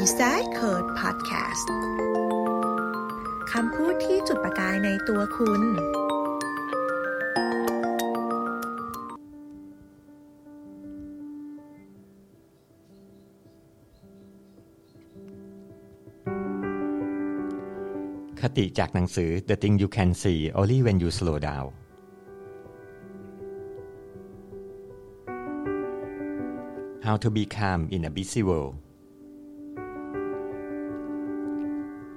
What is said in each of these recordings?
Design Code Podcast คำพูดที่จุดประกายในตัวคุณ คติจากหนังสือ The Thing You Can See Only When You Slow Down How to Be Calm in a Busy World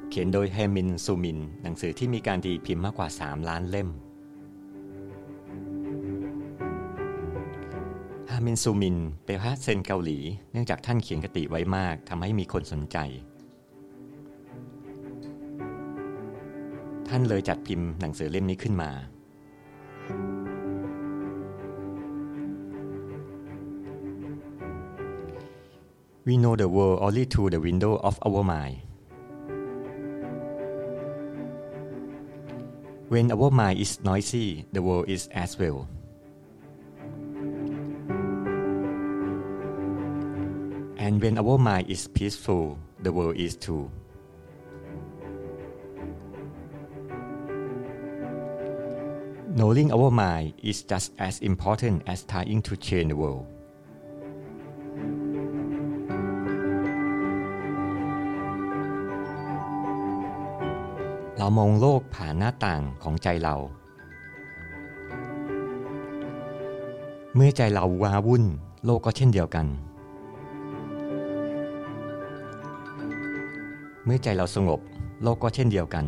เขียนโดยแฮมินซูมิน หนังสือที่มีการตีพิมพ์มากกว่า 3 ล้านเล่มฮามินซูมินเป็นพระเซนเกาหลี เนื่องจากท่านเขียนคติไว้มากทำให้มีคนสนใจ ท่านเลยจัดพิมพ์หนังสือเล่มนี้ขึ้นมา We know the world only through the window of our mind. When our mind is noisy, the world is as well. And when our mind is peaceful, the world is too. Knowing our mind is just as important as trying to change the world. เรามองโลกผ่านหน้าต่างของใจเรา เมื่อใจเราว้าวุ่น โลกก็เช่นเดียวกัน เมื่อใจเราสงบ โลกก็เช่นเดียวกัน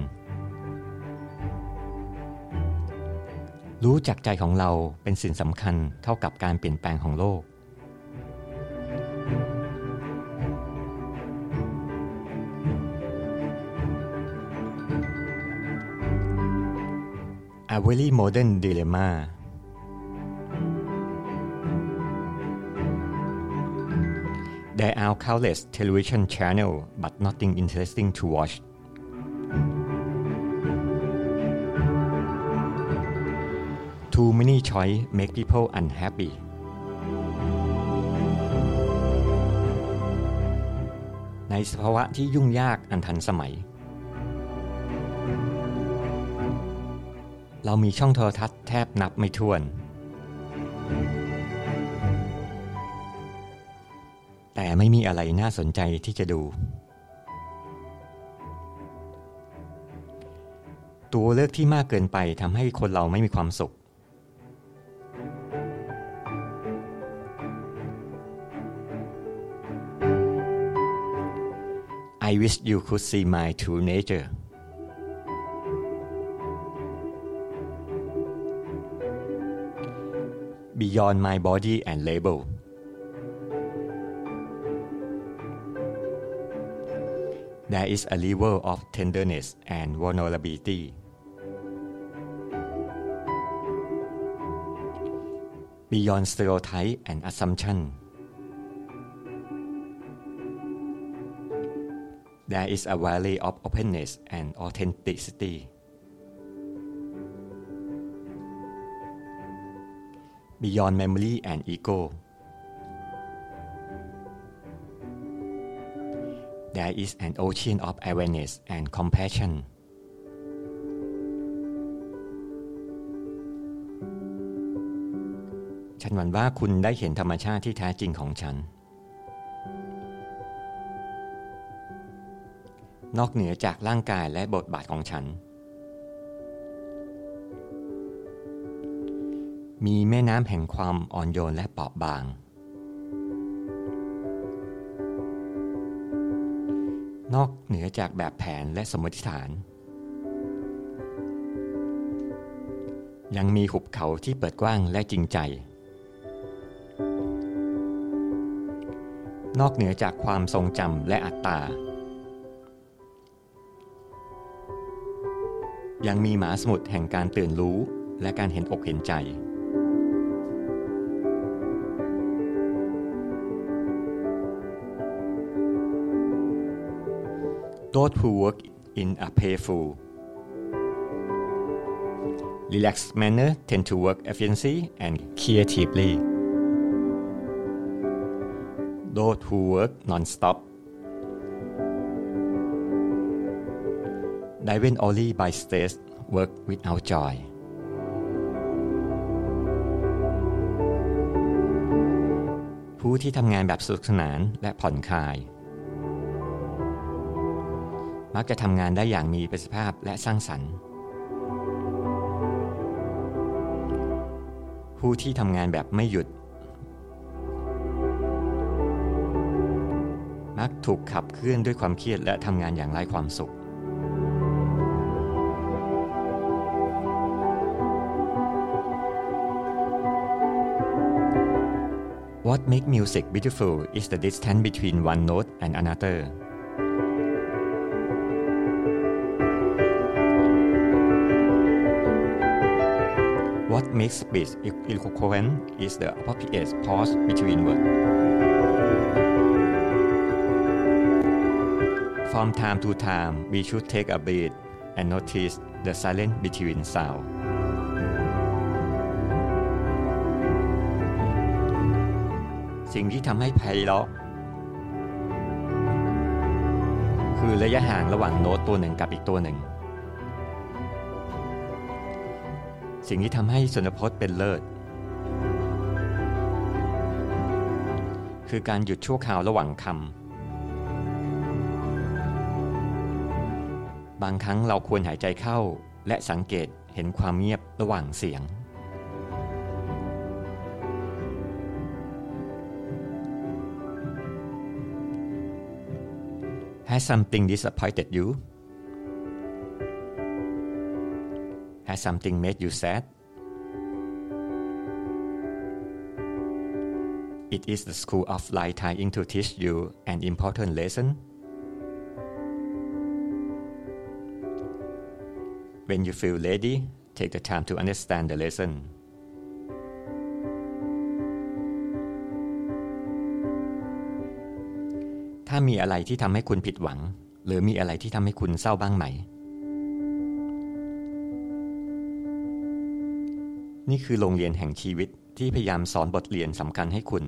รู้จักใจของเราเป็นสิ่งสำคัญเท่ากับการเปลี่ยนแปลงของโลก A very modern dilemma. There are countless television channel but nothing interesting to watch. Too many choice make people unhappy. "ในสภาวะที่ยุ่งยากอันทันสมัย เรามีช่องโทรทัศน์แทบนับไม่ถ้วน แต่ไม่มีอะไรน่าสนใจที่จะดู ตัวเลือกที่มากเกินไปทำให้คนเราไม่มีความสุข I wish you could see my true nature. Beyond my body and label. There is a level of tenderness and vulnerability. Beyond stereotype and assumption. There is a valley of openness and authenticity. Beyond memory and ego. There is an ocean of awareness and compassion. "ฉันหวังว่าคุณได้เห็นธรรมชาติที่แท้จริงของฉัน นอกเหนือจากร่างกายและบทบาทของฉัน มีแม่น้ำแห่งความอ่อนโยนและเปราะบาง นอกเหนือจากแบบแผนและสมมติฐาน ยังมีหุบเขาที่เปิดกว้างและจริงใจ นอกเหนือจากความทรงจำและอัตตา ยังมีหมาสมุทรแห่งการตื่นรู้และการเห็นอกเห็นใจ those who work in a payful relaxed manner tend to work efficiently and creatively those who work non-stop driven only by stress work without joy ผู้ที่ทำงานแบบสนุกสนานและผ่อนคลาย มักจะทำงานได้อย่างมีประสิทธิภาพและสร้างสรรค์ ผู้ที่ทำงานแบบไม่หยุด มักถูกขับเคลื่อนด้วยความเครียดและทำงานอย่างไร้ความสุข What makes music beautiful is the distance between one note and another. What makes speech eloquent is the appropriate pause between words. From time to time, we should take a breath and notice the silence between sound. สิ่งที่ทำให้ไพเราะคือระยะห่างระหว่างโน้ตตัวหนึ่งกับอีกตัวหนึ่ง สิ่งที่ทำให้สุนพจน์เป็นเลิศ คือการหยุดชั่วคราวระหว่างคำบางครั้งเราควรหายใจเข้าและสังเกตเห็นความเงียบระหว่างเสียง Has something disappointed you? Has something made you sad? It is the school of life trying to teach you an important lesson. When you feel ready, take the time to understand the lesson. ถ้ามีอะไรที่ทำให้คุณผิดหวัง หรือมีอะไรที่ทำให้คุณเศร้าบ้างไหม นี่คือโรงเรียนแห่งชีวิตที่พยายามสอนบทเรียนสำคัญให้คุณ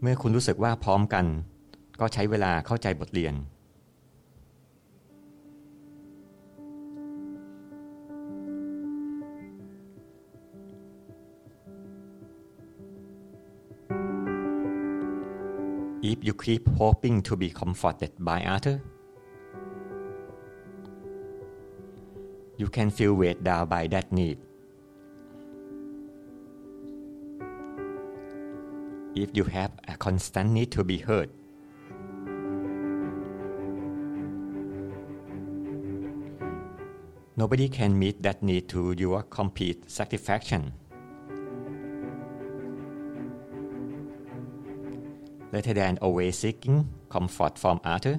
เมื่อคุณรู้สึกว่าพร้อมกัน ก็ใช้เวลาเข้าใจบทเรียน if you keep hoping to be comforted by others, you can feel weighed down by that need. If you have a constant need to be heard, nobody can meet that need to your complete satisfaction. rather than always seeking comfort from others.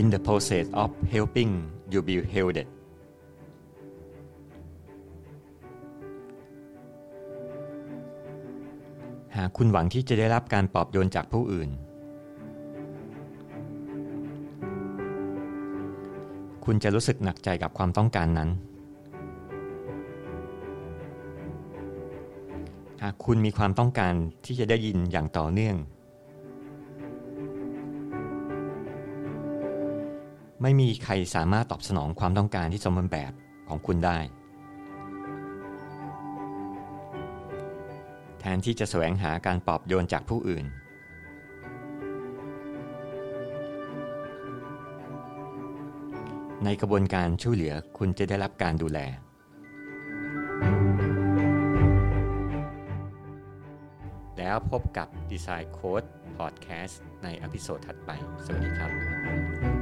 In the process of helping, you be held. หากคุณหวังที่จะได้รับการปลอบโยนจากผู้อื่น คุณจะรู้สึกหนักใจกับความต้องการนั้น หากคุณมีความต้องการที่จะได้ยินอย่างต่อเนื่อง ไม่มีใครสามารถตอบสนองความต้องการที่สมบูรณ์แบบของคุณได้ แทนที่จะแสวงหาการปลอบโยนจากผู้อื่น ในกระบวนการช่วยเหลือคุณจะได้รับการดูแล แล้วพบกับ Design Code Podcast ในอพิโซดถัดไป สวัสดีครับ